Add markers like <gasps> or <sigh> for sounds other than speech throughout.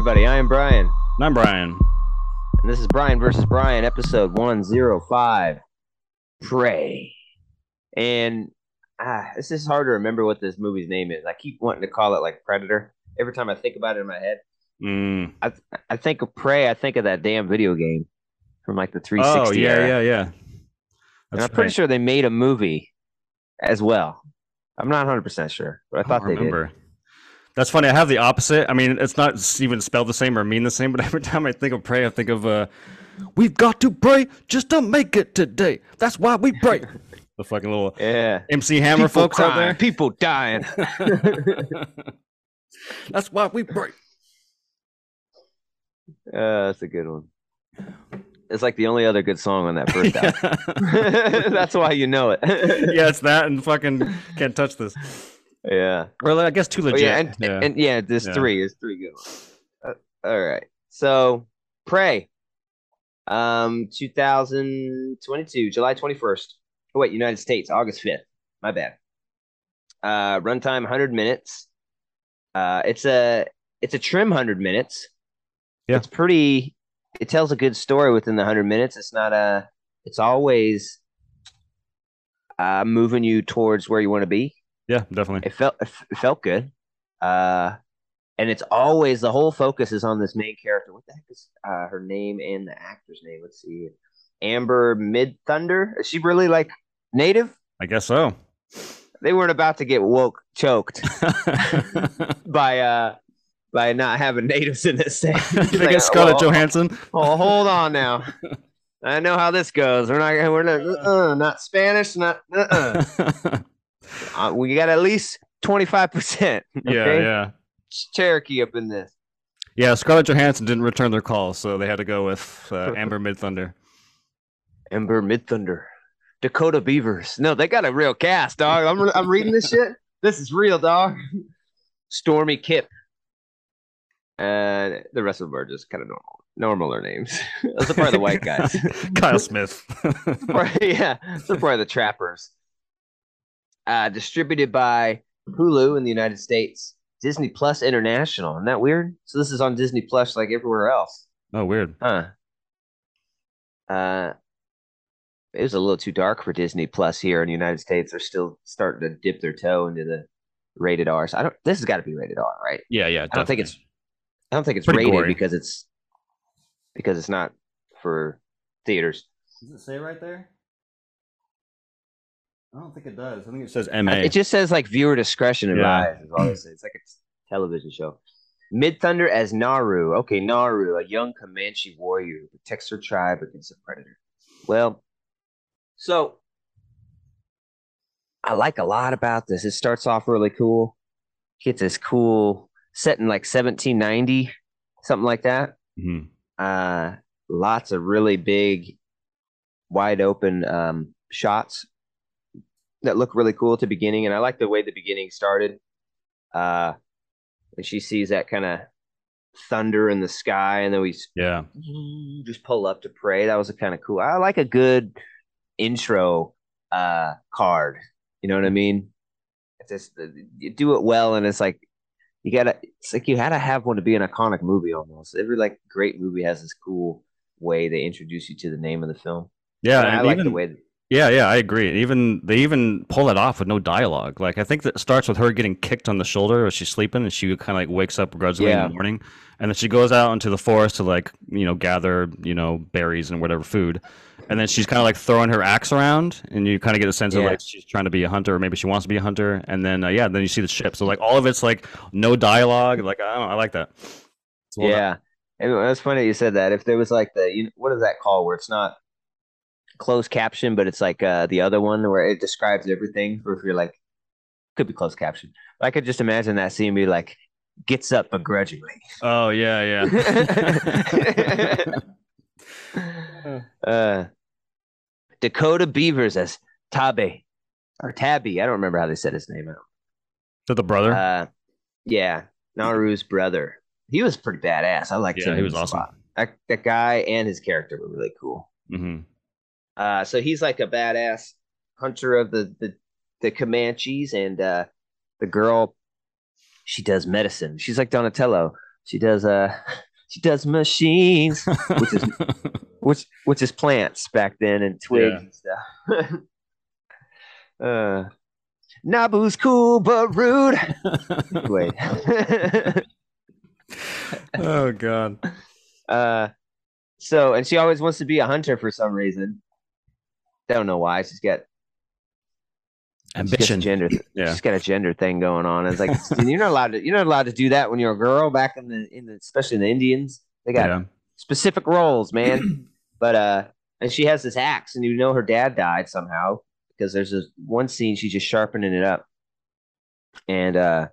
everybody. I am Brian, And I'm Brian. and this is Brian versus Brian, episode 105 Prey. And ah, this is hard to remember what this movie's name is. I keep wanting to call it like Predator. Every time I think about it in my head, Mm. I think of Prey, I think of that damn video game from like the 360. Oh 360 yeah, era. yeah, yeah. and I'm pretty right. sure they made a movie as well. I'm not 100% sure, but I I thought they did. That's funny. I have the opposite. I mean, it's not even spelled the same or mean the same, but <laughs> every time I think of pray, I think of uh, we've got to pray just to make it today. That's why we pray. <laughs> the fucking little Yeah. MC Hammer People folks out there. people dying. <laughs> That's why we pray. Uh, that's a good one. It's like the only other good song on that first album. that's why you know it. yeah, it's that and fucking can't touch this. Yeah. Well, I guess too Oh, legit. yeah, and, yeah. and yeah, there's Yeah. three. There's three good ones. Uh, all right. So, Pray. Um, 2022, July 21st. Oh, wait, United States, August 5th. My bad. Uh, runtime 100 minutes. Uh, it's a it's a trim 100 minutes. Yeah. It's pretty. It tells a good story within the 100 minutes. It's not a. It's always uh, moving you towards where you want to be yeah, definitely. it felt it felt good. Uh and it's always the whole focus is on this main character. What the heck is uh her name and the actor's name? Let's see. Amber mid thunder is she really like native? I guess so. they weren't about to get woke choked <laughs> <laughs> by uh by not having natives in this <laughs> thing. They get Scarlett Johansson. oh hold on now. I know how this goes. We're not we're not uh, not spanish not uh, uh we got at least 25% Yeah, okay? yeah. Cherokee up in this. Yeah, Scarlett Johansson didn't return their call, so they had to go with uh, <laughs> Amber Midthunder. Amber Midthunder. Dakota Beavers. No, they got a real cast, dog. I'm, I'm reading this shit. This is real, dog. Stormee Kipp. And the rest of them are just kind of normal. Normaler names. <laughs> Those are probably the white guys. <laughs> Kyle Smith. Probably- yeah, those are probably the trappers. Uh, distributed by Hulu in the United States. Disney Plus International. Isn't that weird? So this is on Disney Plus like everywhere else. oh, weird. Huh. Uh, it was a little too dark for Disney Plus here in the United States. They're still starting to dip their toe into the rated R. So I don't. This has got to be rated R, right? Yeah, yeah. I don't think it's. I don't think it's Pretty rated gory. because it's because it's not for theaters. Does it say right there? I don't think it does. I think it says MA. It just says like viewer discretion Yeah. advised. Is it. It's like a television show. Midthunder as Naru. Okay, Naru, a young Comanche warrior who protects her tribe against a predator. Well, so I like a lot about this. It starts off really cool. Gets this cool set in like 1790, something like that. Mhm. Uh, lots of really big, wide open um, shots that look really cool at the beginning, and I like the way the beginning started. Uh, and she sees that kind of thunder in the sky, and then we Yeah. <sniffs> just pull up to pray. That was a kind of cool. I like a good intro uh card. You know what I mean? It's just you do it well, and it's like you gotta. It's like you had to have one to be an iconic movie almost. Every like great movie has this cool way they introduce you to the name of the film. Yeah. And I and like the way. That, Yeah, yeah, I agree. Even they even pull it off with no dialogue. Like I think that starts with her getting kicked on the shoulder as she's sleeping, and she kind of like wakes up begrudgingly in Yeah. the morning, and then she goes out into the forest to like you know gather you know berries and whatever food, and then she's kind of like throwing her axe around, and you kind of get a sense of Yeah. like she's trying to be a hunter, or maybe she wants to be a hunter, and then uh, yeah, then you see the ship. So like all of it's like no dialogue. Like I don't know, I like that. It's well done. yeah, it was funny you said that. If there was like the you what is that called where it's not closed caption, but it's like uh the other one where it describes everything. Or if you're like, could be closed caption. But I could just imagine that scene be like, gets up begrudgingly. Oh yeah, yeah. <laughs> <laughs> uh, Dakota Beavers as Tabe or Tabby. I don't remember how they said his name. Is that the brother? Uh, yeah, Naru's brother. He was pretty badass. I liked Yeah, him. he was awesome. spot. That, that guy and his character were really cool. hmm Uh, so he's like a badass hunter of the the, the Comanches, and uh, the girl, she does medicine. She's like Donatello. she does uh <laughs> she does machines, which is <laughs> which which is plants back then and twigs Yeah. and stuff. <laughs> uh, Nabu's cool but rude. Wait. oh god. uh, so and she always wants to be a hunter for some reason. Don't know why. She's got she's got Ambition. gender. Yeah. She's got a gender thing going on. It's like <laughs> you're not allowed to. You're not allowed to do that when you're a girl. Back in the in the especially in the Indians, they got Yeah. specific roles, man. <clears throat> but uh, and she has this axe, and you know her dad died somehow because there's this one scene she's just sharpening it up, and uh,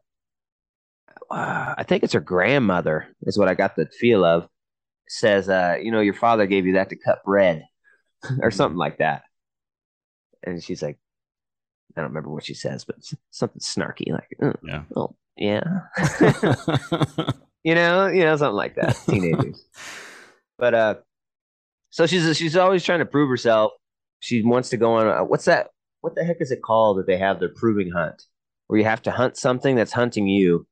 uh, I think it's her grandmother is what I got the feel of. Says, uh, you know, your father gave you that to cut bread, <laughs> or something like that. And she's like, I don't remember what she says, but something snarky, like, "Uh, Yeah. oh yeah, <laughs> <laughs> you know, you know, something like that. Teenagers. <laughs> but uh, so she's she's always trying to prove herself. She wants to go on. A, what's that? What the heck is it called that they have their proving hunt, where you have to hunt something that's hunting you,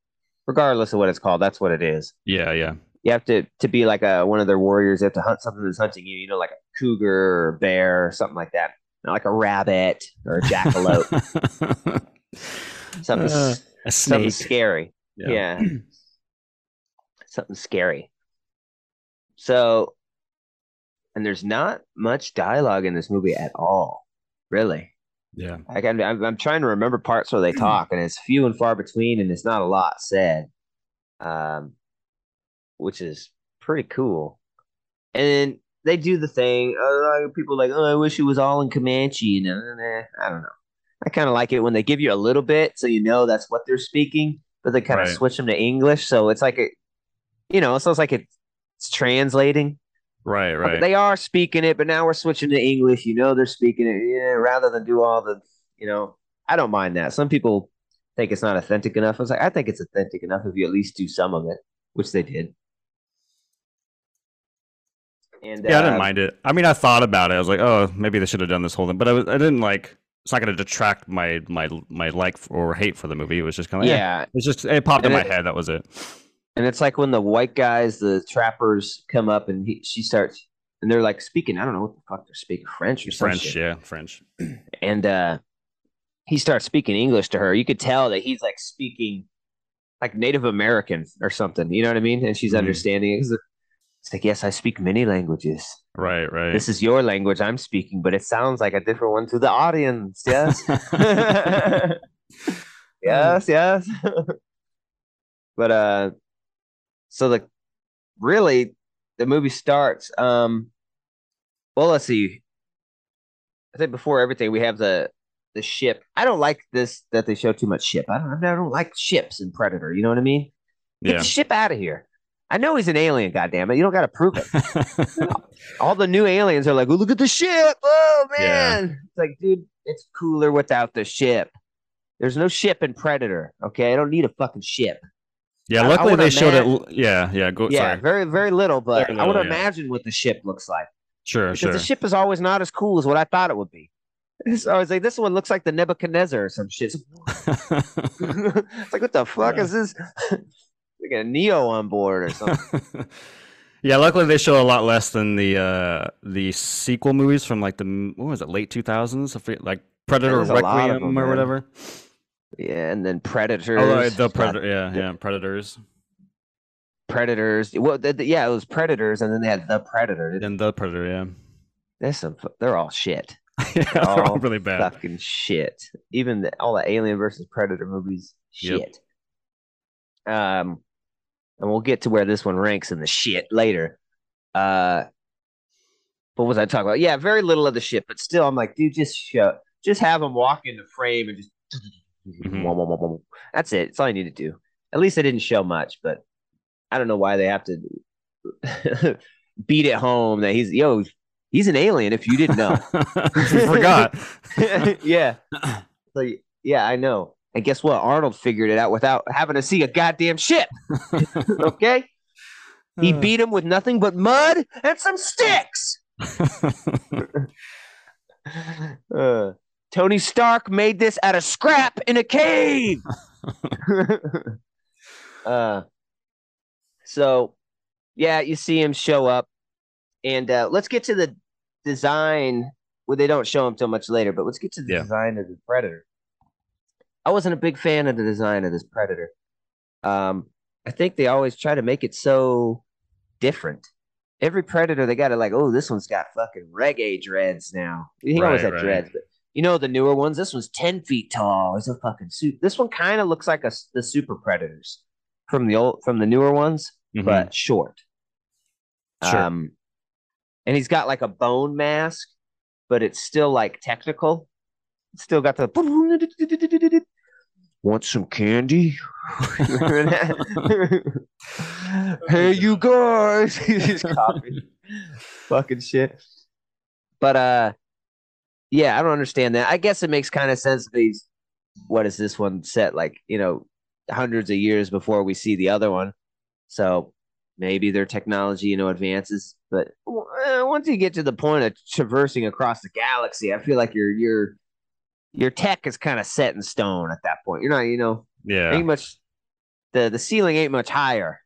regardless of what it's called. That's what it is. yeah, yeah. You have to to be like a one of their warriors. You have to hunt something that's hunting you. You know, like a cougar or a bear or something like that. Not like a rabbit or a jackalope. <laughs> something Uh, s- a something scary. Yeah. <clears throat> Something scary. So, and there's not much dialogue in this movie at all, really. Yeah. Like I'm, I'm, I'm trying to remember parts where they <clears throat> talk, and it's few and far between, and it's not a lot said, um, which is pretty cool. And then they do the thing. Uh, people are like, oh, I wish it was all in Comanche. And uh, I don't know. I kind of like it when they give you a little bit, so you know that's what they're speaking, but they kind of Right. switch them to English, so it's like a, you know, so it's like it's translating. Right, But right. They are speaking it, but now we're switching to English. You know, they're speaking it yeah, rather than do all the, you know, I don't mind that. Some people think it's not authentic enough. I was like, I think it's authentic enough if you at least do some of it, which they did. And yeah, I didn't uh, mind it. I mean, I thought about it. I was like, oh, maybe they should have done this whole thing, but I, was, I didn't like. It's not going to detract my my my like or hate for the movie. It was just kind of yeah. Yeah, It's just it popped in And my head. That was it. and it's like when the white guys, the trappers, come up and he, she starts, and they're like speaking. I don't know what the fuck they're speaking French or French, shit. yeah, French. <clears throat> and uh he starts speaking English to her. You could tell that he's like speaking like Native American or something. You know what I mean? And she's Mhm. understanding it. It's like, yes, I speak many languages. Right, right. This is your language I'm speaking, but it sounds like a different one to the audience. Yes. <laughs> yes, yes. <laughs> but uh so the really the movie starts um well let's see i think before everything we have the the ship i don't like this that they show too much ship i don't i don't like ships in predator you know what i mean get yeah. the ship out of here i know he's an alien goddamn it you don't got to prove it <laughs> all the new aliens are like oh, look at the ship oh Yeah. man it's like dude it's cooler without the ship there's no ship in predator okay i don't need a fucking ship yeah, I- I luckily wanna they showed it. Yeah, yeah. Go. yeah Sorry. very very little but Very i want to yeah. imagine what the ship looks like Sure, because sure. the ship is always not as cool as what I thought it would be. <laughs> So I was like, this one looks like the Nebuchadnezzar or some shit. <laughs> it's like, what the fuck Yeah. is this? A Neo on board or something. <laughs> yeah, luckily they show a lot less than the uh the sequel movies from like the what was it late two thousands? Like Predator There's a lot of Requiem them, or whatever. yeah, and then Predators. Oh, the Predator. Yeah, yeah, Predators. Predators. Well, the, the- yeah, it was Predators, and then they had the Predator. And the Predator. Yeah. There's some. They're all shit. <laughs> yeah, they're all all really bad. Fucking shit. Even the, all the Alien versus Predator movies. Yep. Shit. Um, and we'll get to where this one ranks in the shit later. Uh, what was I talking about? Yeah, very little of the shit, but still, I'm like, dude, just show, just have them walk in the frame and just. Mhm. <laughs> That's it. That's all you need to do. At least they didn't show much, but I don't know why they have to <laughs> beat it home that he's yo, he's an alien. If you didn't know, <laughs> You forgot. yeah. So yeah, I know. And guess what? Arnold figured it out without having to see a goddamn ship. <laughs> Okay, he Uh. beat him with nothing but mud and some sticks. <laughs> Uh, Tony Stark made this out of scrap in a cave. <laughs> uh, So, yeah, you see him show up, and uh, let's get to the design. Well, they don't show him till much later, but let's get to the Yeah. design of the predator. I wasn't a big fan of the design of this predator. Um, I think they always try to make it so different. Every predator, they got to like, oh, this one's got fucking reggae dreads now. He always Right, had right. dreads, but you know the newer ones. This one's ten feet tall. It's a fucking suit. This one kind of looks like a the super predators from the old from the newer ones, Mhm. but short. Sure. Um, and he's got like a bone mask, but it's still like technical. It's still got the. Want some candy? <laughs> hey, you <laughs> guys! <laughs> He's just copying fucking shit. But uh, yeah, I don't understand that. I guess it makes kind of sense. He's what is this one set like? You know, hundreds of years before we see the other one. So maybe their technology, you know, advances. But uh, once you get to the point of traversing across the galaxy, I feel like your your your tech is kind of set in stone at that point. You're not, you know, yeah. ain't much. The the ceiling ain't much higher.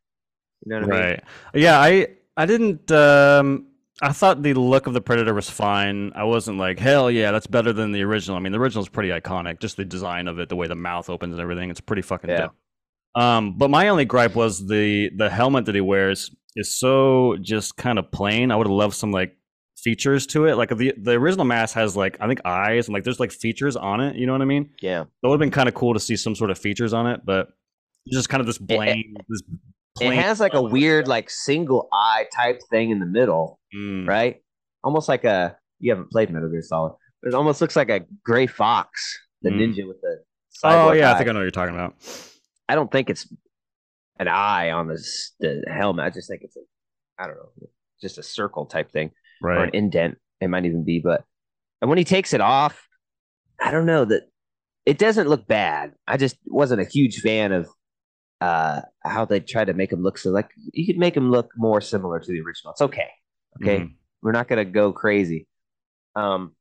You know what I mean? Right. Yeah, I I didn't um I thought the look of the Predator was fine. I wasn't like, hell yeah, that's better than the original. I mean, the original is pretty iconic. Just the design of it, the way the mouth opens and everything, it's pretty fucking Yeah. dope. Um, but my only gripe was the the helmet that he wears is so just kind of plain. I would have loved some like features to it. Like the the original mask has like I think eyes and like there's like features on it. You know what I mean? Yeah. That would have been kind of cool to see some sort of features on it, but it's just kind of this plain. this It has like a weird, like single eye type thing in the middle, Mm. right? Almost like a. You haven't played Metal Gear Solid, but it almost looks like a gray fox, the Mm. ninja with the. Oh yeah, eye. I think I know what you're talking about. I don't think it's an eye on this the helmet. I just think it's a, I don't know, just a circle type thing or an indent. It might even be, but and when he takes it off, I don't know that it doesn't look bad. I just wasn't a huge fan of uh how they tried to make him look so like you could make him look more similar to the original. It's okay. Okay. Mhm. We're not gonna go crazy. Um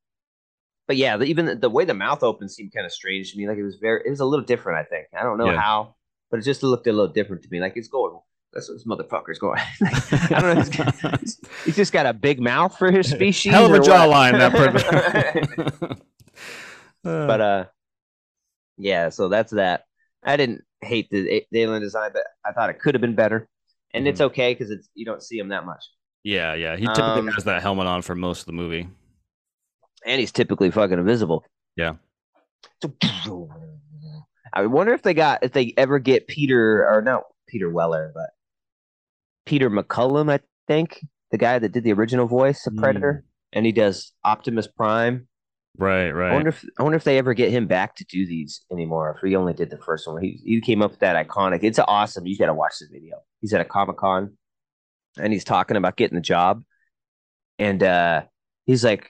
but yeah, the, even the, the way the mouth opened seemed kind of strange to me. Like it was very, it was a little different. I think I don't know Yeah. how, but it just looked a little different to me. Like it's going, that's what this motherfucker's going. <laughs> Like, I don't know. He's, he's- just got a big mouth for his <laughs> species. Hell of a jawline, that <laughs> Predator. but uh, yeah. So that's that. I didn't hate the, alien design, but I thought it could have been better, and it's okay because it's you don't see him that much, yeah, yeah, he typically um, has that helmet on for most of the movie. and he's typically fucking invisible. Yeah. So, I wonder if they got if they ever get Peter or not Peter Weller, but Peter McCullum, I think the guy that did the original voice of Predator, and he does Optimus Prime. Right, I right. wonder if I wonder if they ever get him back to do these anymore. If he only did the first one, he he came up with that iconic. It's awesome. You got to watch the video. He's at a comic con, and he's talking about getting the job, and uh, he's like,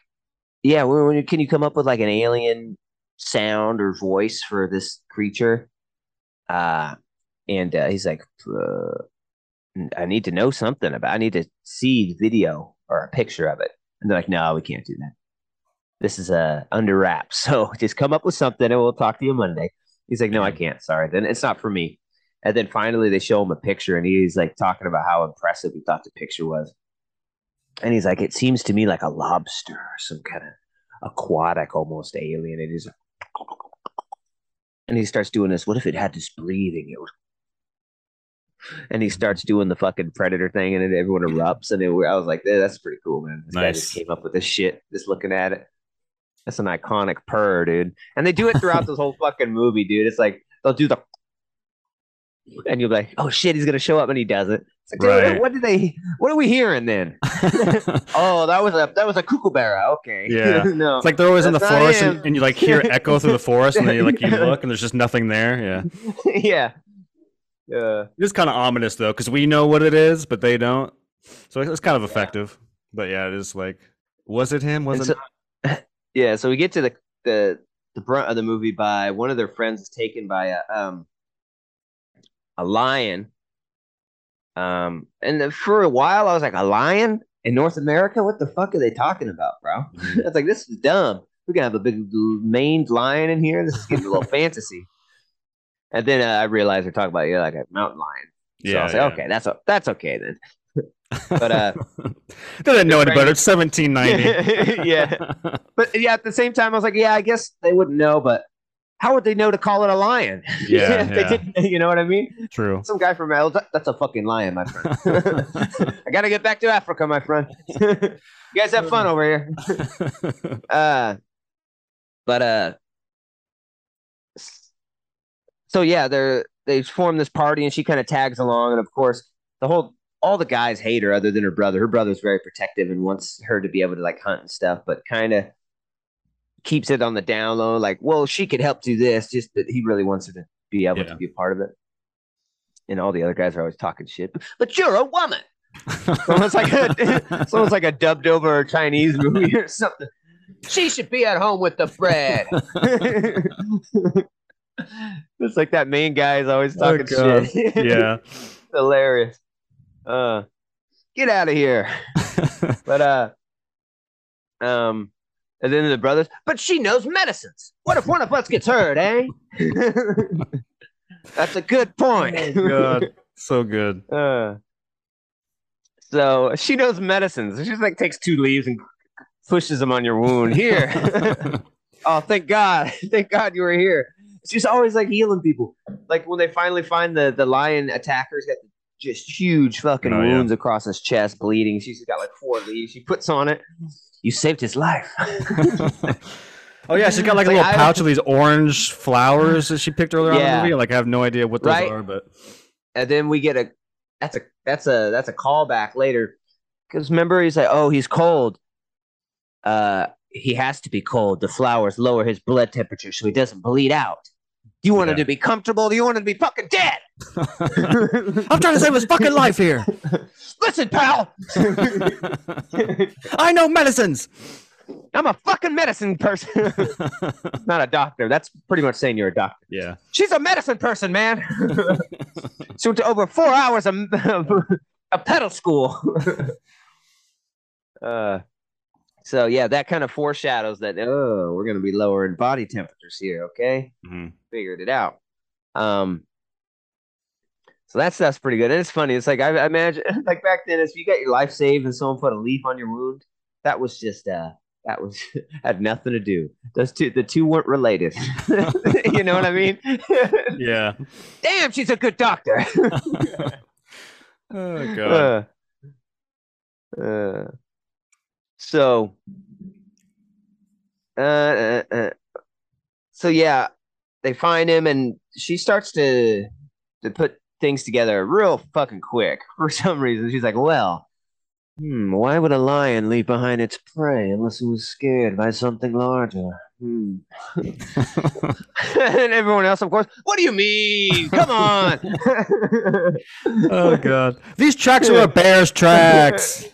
"Yeah, when, when can you come up with like an alien sound or voice for this creature?" Uh, and uh, he's like, uh, "I need to know something about. I need to see video or a picture of it." And they're like, "No, we can't do that." this is uh, under wraps. <laughs> So just come up with something and we'll talk to you Monday. He's like, no, I can't. Sorry. Then it's not for me. And then finally they show him a picture and he's like talking about how impressive he thought the picture was. And he's like, it seems to me like a lobster or some kind of aquatic almost alien. And he's and he starts doing this. What if it had this breathing? It was and he starts doing the fucking predator thing, and then everyone mm-hmm. erupts. And it, I was like, "Yeah, "That's pretty cool, man." This guy just came up with this shit. Just looking at it, that's an iconic purr, dude. And they do it throughout this whole fucking movie, dude. It's like they'll do the, and you'll be like, "Oh shit, he's gonna show up," and he doesn't. It's like, Right. what did they? What are we hearing then? <laughs> oh, that was a that was a kookaburra. Okay, Yeah. <laughs> no, It's like they're always in the forest and, and you like hear echo through the forest and then you like you <laughs> look and there's just nothing there. Yeah. yeah, yeah. It is kind of ominous though, because we know what it is, but they don't. So it's kind of effective. But yeah, it is like, was it him? Was And it? so- <laughs> yeah, so we get to the the the brunt of the movie by one of their friends is taken by a um a lion. Um, and for a while I was like, a lion in North America? What the fuck are they talking about, bro? <laughs> It's like this is dumb. We're gonna have a big maned lion in here. This is getting a little <laughs> fantasy. And then uh, I realized they're talking about yeah, like a mountain lion. So I Yeah, was like, yeah. okay, that's that's okay then. <laughs> But uh, <laughs> they didn't know any better. It's 1790. <laughs> yeah. But yeah, at the same time, I was like, yeah, I guess they wouldn't know, but how would they know to call it a lion? Yeah, they yeah. didn't- you know what I mean? True. Some guy from El, that's a fucking lion, my friend. I gotta get back to Africa, my friend. you guys have fun over here. Uh, but uh, so yeah, they're they form this party, and she kind of tags along, and of course, the whole all the guys hate her, other than her brother. Her brother's very protective and wants her to be able to like hunt and stuff, but kind of keeps it on the down low. Like, well, she could help do this, just that he really wants her to be able Yeah. to be a part of it. And all the other guys are always talking shit. But you're a woman. It's almost like a, <laughs> it's almost like a dubbed over Chinese movie or something. She should be at home with the bread. <laughs> <laughs> it's like that main guy is always Oh, talking God. shit. <laughs> yeah. hilarious. Uh, get out of here. <laughs> But uh, um, and then the brothers. But she knows medicines. What if one of us gets hurt, eh? That's a good point. Oh, God. So good. Uh, so she knows medicines. She just like takes two leaves and pushes them on your wound. Here. oh, thank God. Thank God you were here. She's always like healing people. Like when they finally find the the lion attacker's got just huge fucking Oh, yeah. wounds across his chest, bleeding. She's got like four leaves. She puts on it. You saved his life. <laughs> Oh yeah, she's got like a Like, little I- pouch of these orange flowers that she picked earlier on in the movie. Like I have no idea what those Right. are, but and then we get a that's a that's a that's a callback later because remember he's like oh he's cold uh he has to be cold the flowers lower his blood temperature so he doesn't bleed out do you want him Yeah. to be comfortable do you want him to be fucking dead <laughs> I'm trying to save his fucking life here. <laughs> listen pal <laughs> I know medicines. i'm a fucking medicine person not a doctor that's pretty much saying you're a doctor yeah. She's a medicine person, man. she went to over four hours of, of pedal school. uh, so yeah, that kind of foreshadows that oh, we're gonna be lowering body temperatures here. Okay, Mhm. figured it out. Um, so that's that's pretty good, and it's funny. It's like I, I imagine, <laughs> like back then, if you got your life saved and someone put a leaf on your wound, that was just uh, that was <laughs> had nothing to do. Those two, the two weren't related. <laughs> you know what I mean? Yeah. Damn, she's a good doctor. Oh god. Uh, uh, so, uh, uh, uh, so yeah, they find him, and she starts to to put things together real fucking quick <laughs> for some reason. She's like, "Well, hmm, why would a lion leave behind its prey unless it was scared by something larger?" Hmm. <laughs> and everyone else, of course, what do you mean? Come on. <laughs> oh god. These tracks are a bear's tracks.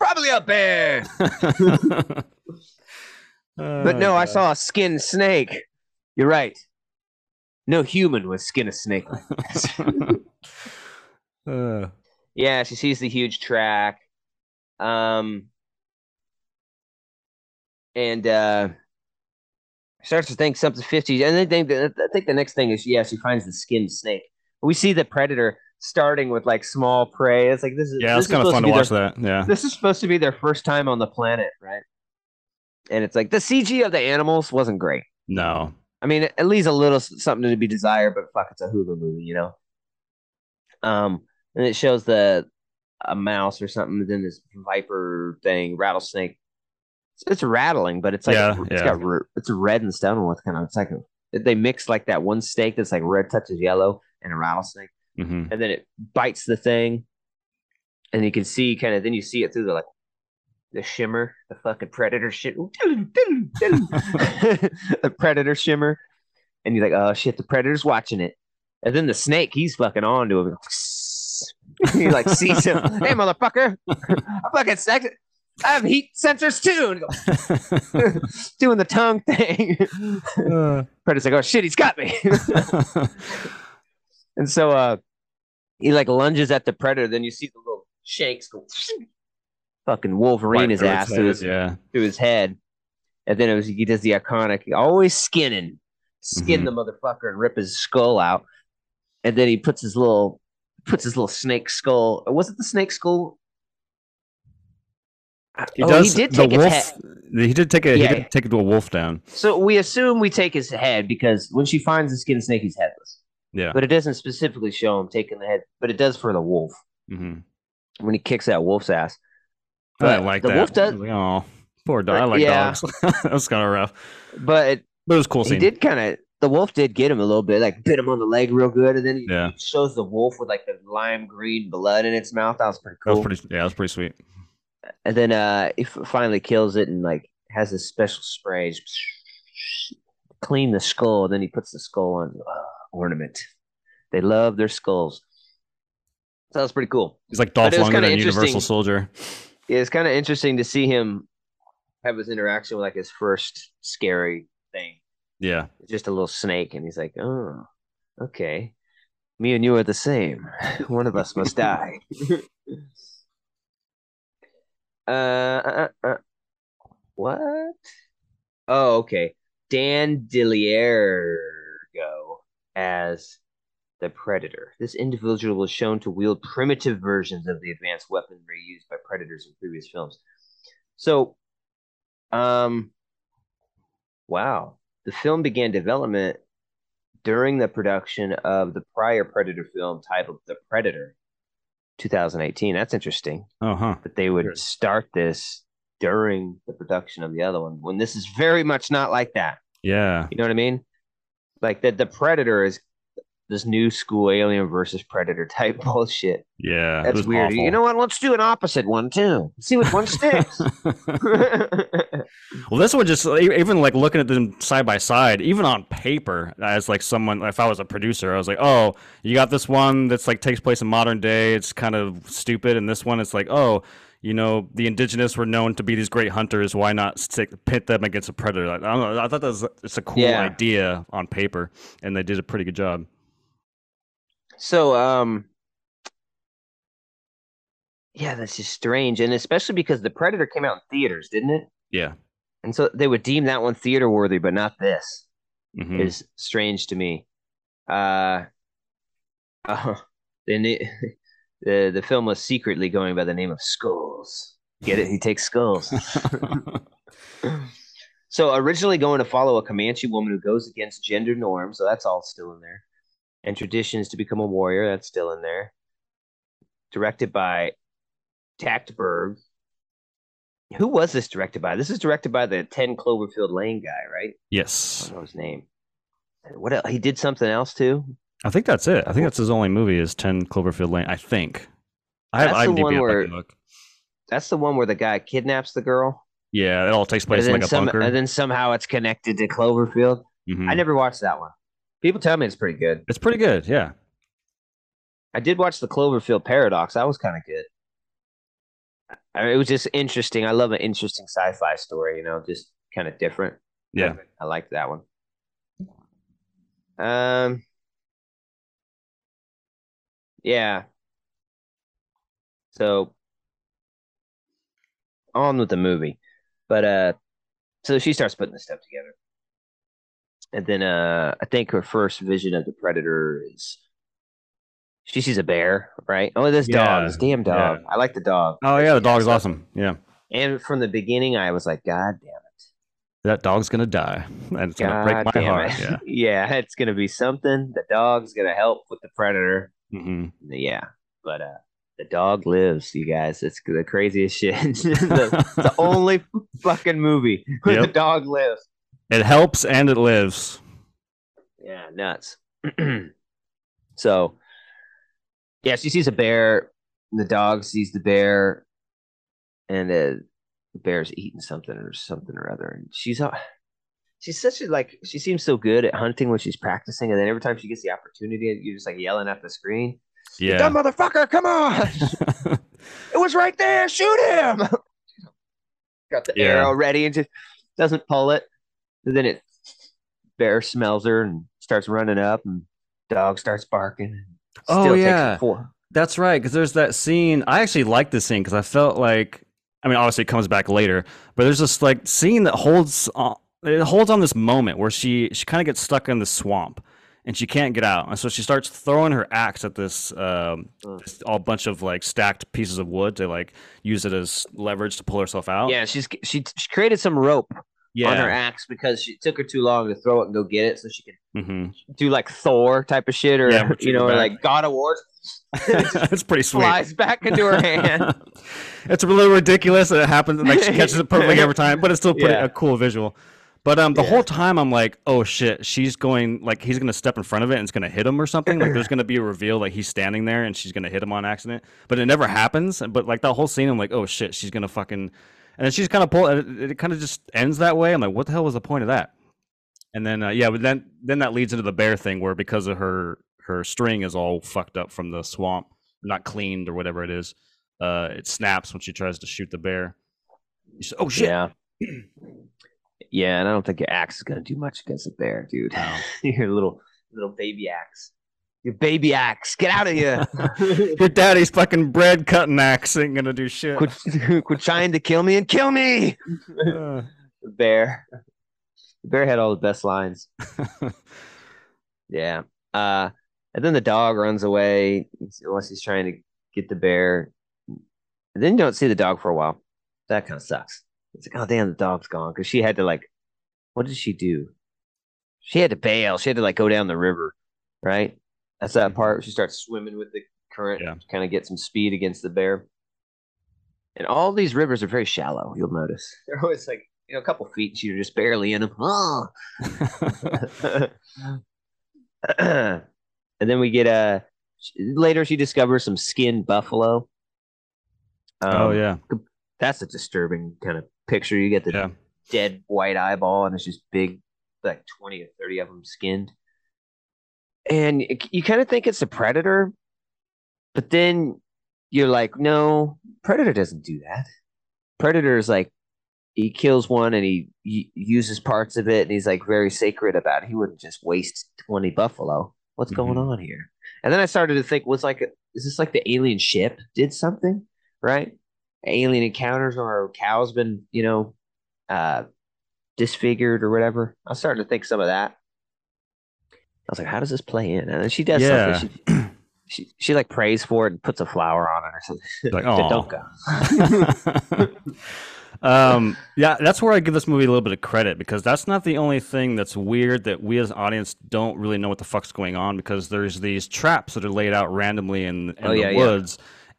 It's probably a bear. <laughs> But no, I saw a skinned snake. You're right. No human would skin a snake. <laughs> Uh, yeah, she sees the huge track. Um and uh starts to think something 50 and then think I think the next thing is yeah, she finds the skinned snake. We see the predator starting with like small prey. It's like this is yeah, this it's kind of fun to their watch that. Yeah. this is supposed to be their first time on the planet, right? And it's like the CG of the animals wasn't great. No. I mean, it leaves a little something to be desired, but fuck, it's a Hulu movie, you know. Um, and it shows the a mouse or something, and then this viper thing, rattlesnake. It's, it's rattling, but it's like Yeah, it's yeah. got it's red and stone with kind of it's like a, they mix like that one steak that's like red touches yellow and a rattlesnake, hmm and then it bites the thing, and you can see kind of then you see it through the like the shimmer, the fucking predator shit, <laughs> the predator shimmer, and you're like, oh shit, the predator's watching it, and then the snake, he's fucking on to him. <laughs> he like sees him, <laughs> hey motherfucker, I fucking sex. I have heat sensors too. Doing the tongue thing. Uh, Predator's like, oh shit, he's got me. And so uh he like lunges at the predator, then you see the little shanks go <sniffs> fucking Wolverine right his ass head, to his yeah. to his head. And then it was he does the iconic always skinning. Skin Mhm. the motherfucker and rip his skull out. And then he puts his little puts his little snake skull. Was it the snake skull? He oh, does. he did the take wolf. head. He did take a. Yeah. He did take it to a wolf down. So we assume we take his head because when she finds the skin snake, he's headless. Yeah. But it doesn't specifically show him taking the head, but it does for the wolf hmm when he kicks that wolf's ass. I But didn't like the that. wolf does- Oh, poor dog. I like yeah. dogs. <laughs> that was kind of rough, But it, but it was a cool he scene. did kind of the wolf did get him a little bit, like bit him on the leg real good, and then he Yeah. shows the wolf with like the lime green blood in its mouth. That was pretty That cool. was pretty. Yeah, that was pretty sweet. and then uh, he finally kills it and like has this special spray, clean the skull. And then he puts the skull on uh, ornament. They love their skulls. So that was pretty cool. He's like Dolph Lundgren and Universal. Soldier. Yeah, it's kind of interesting to see him have his interaction with like his first scary thing. Yeah. just a little snake, and he's like, "Oh, okay, me and you are the same. <laughs> One of us must <laughs> die." uh, uh, uh, what? Oh, okay. Dane DiLiegro as the Predator. This individual was shown to wield primitive versions of the advanced weaponry used by predators in previous films. So, um, wow. The film began development during the production of the prior Predator film titled The Predator, 2018. That's interesting Oh, huh. that they would Sure. start this during the production of the other one when this is very much not like that. Yeah. You know what I mean? Like that the Predator is this new school alien versus Predator type <laughs> bullshit. Yeah. That's weird. awful. You know what? Let's do an opposite one too. See which one sticks. <laughs> <laughs> well, this one just even like looking at them side by side, even on paper, as like someone, if I was a producer, I was like, oh, you got this one that's like takes place in modern day. It's kind of stupid, and this one, it's like, oh, you know, the indigenous were known to be these great hunters. Why not stick pit them against a predator? Like, I don't know. I thought that was it's a cool Yeah. idea on paper, and they did a pretty good job. So, um, yeah, that's just strange, and especially because the Predator came out in theaters, didn't it? Yeah. And so they would deem that one theater worthy, but not this. Mhm. Is strange to me. Uh, <laughs> uh the the film was secretly going by the name of Skulls. Get it? He takes skulls. <laughs> <laughs> So originally going to follow a Comanche woman who goes against gender norms, so that's all still in there. And traditions to become a warrior, that's still in there. Directed by Trachtenberg. Who was this directed by? This is directed by the 10 Cloverfield Lane guy, right? I yes. don't know his name. What else? He did something else too. I think that's it. I think that's his only movie is Ten Cloverfield Lane. I think. I have That's the one where- look. That's the one where the guy kidnaps the girl, Yeah, it all takes place in like a some, bunker. and then somehow it's connected to Cloverfield. Mhm. I never watched that one. People tell me it's pretty good. It's pretty good. Yeah. I did watch the Cloverfield Paradox. That was kind of good. I mean, it was just interesting. I love an interesting sci-fi story. You know, just kind of different. Yeah. I liked that one. Um. Yeah. So on with the movie, but uh, so she starts putting this stuff together, and then uh, I think her first vision of the predator is she sees a bear, right? Oh, this Yeah, dog, this damn dog. I like the dog. Oh yeah, the dog's awesome. Yeah. And from the beginning, I was like, God damn it. That dog's gonna die. And it's gonna break my heart. it. Yeah. <laughs> yeah, it's gonna be something. The dog's gonna help with the predator. Hmm Yeah, but uh, the dog lives. You guys, it's the craziest shit. <laughs> the, the only fucking movie where the dog lives. It helps and it lives. Yeah, nuts. <clears throat> so, yeah, she sees a bear. The dog sees the bear, and uh, the bear's eating something or something or other. And she's uh, she's such a like she seems so good at hunting when she's practicing, and then every time she gets the opportunity, you're just like yelling at the screen. Yeah. Dumb motherfucker, come on! <laughs> it was right there. Shoot him. <laughs> Got the Yeah. arrow ready and just doesn't pull it. And then it bear smells her and starts running up, and dog starts barking. Oh, Still takes yeah. That's right, because there's that scene. I actually like this scene because I felt like, I mean, obviously it comes back later, but there's this like scene that holds on. It holds on this moment where she she kind of gets stuck in the swamp, and she can't get out. And so she starts throwing her axe at this, um, Mm. this all bunch of like stacked pieces of wood to like use it as leverage to pull herself out. Yeah, she's she, she created some rope yeah. on her axe because she took her too long to throw it and go get it, so she could hmm do like Thor type of shit, or Yeah, you know, or like God of War <laughs> it's pretty sweet. flies back into her hand. <laughs> it's a little ridiculous that it happens. Like she catches it <laughs> perfectly every time, but it's still pretty Yeah. a cool visual. But um, the Yeah. whole time I'm like, oh shit, she's going like he's gonna step in front of it and it's gonna hit him or something. Like there's <clears throat> gonna be a reveal like he's standing there and she's gonna hit him on accident. But it never happens. But like that whole scene, I'm like, oh shit, she's gonna fucking, and then she's kind of pull. and It, it kind of just ends that way. I'm like, what the hell was the point of that? And then uh, yeah, but then then that leads into the bear thing where because of her her string is all fucked up from the swamp, not cleaned or whatever it is. Uh, it snaps when she tries to shoot the bear. Said, oh shit! Yeah. <clears throat> Yeah, and I don't think your axe is gonna do much against a bear, dude. No. <laughs> your little little baby axe. Your baby axe. Get out of here. <laughs> <laughs> Your daddy's fucking bread cutting axe ain't gonna do shit. quit, quit trying to kill me and kill me. Uh, The bear. The bear had all the best lines. Yeah. Uh, and then the dog runs away unless he's trying to get the bear. And then you don't see the dog for a while. That kind of sucks. It's like, oh damn, the dog's gone because she had to like, what did she do? She had to bail. She had to like go down the river, right? That's that mm-hmm. part. where She starts swimming with the current, Yeah. to kind of get some speed against the bear. And all these rivers are very shallow. You'll notice they're always like you know a couple feet. and You're just barely in them. Oh. Ah! <laughs> <laughs> and then we get uh, a later she discovers some skinned buffalo. oh Um, yeah, that's a disturbing kind of picture. You get the yeah, dead white eyeball, and it's just big, like twenty or thirty of them skinned. And it, you kind of think it's a predator, but then you're like, no, predator doesn't do that. Predator is like he kills one and he, he uses parts of it, and he's like very sacred about it. He wouldn't just waste twenty buffalo. What's going Mhm. on here? And then I started to think, was like, is this like the alien ship did something, right? Alien encounters, or cow's been, you know, uh, disfigured or whatever. I was starting to think some of that. I was like, how does this play in? And then she does yeah. something. She, she she like prays for it and puts a flower on it or something. Like, <laughs> "Aw." <laughs> um, yeah, that's where I give this movie a little bit of credit because that's not the only thing that's weird that we as an audience don't really know what the fuck's going on because there's these traps that are laid out randomly in, in Oh, the yeah, yeah.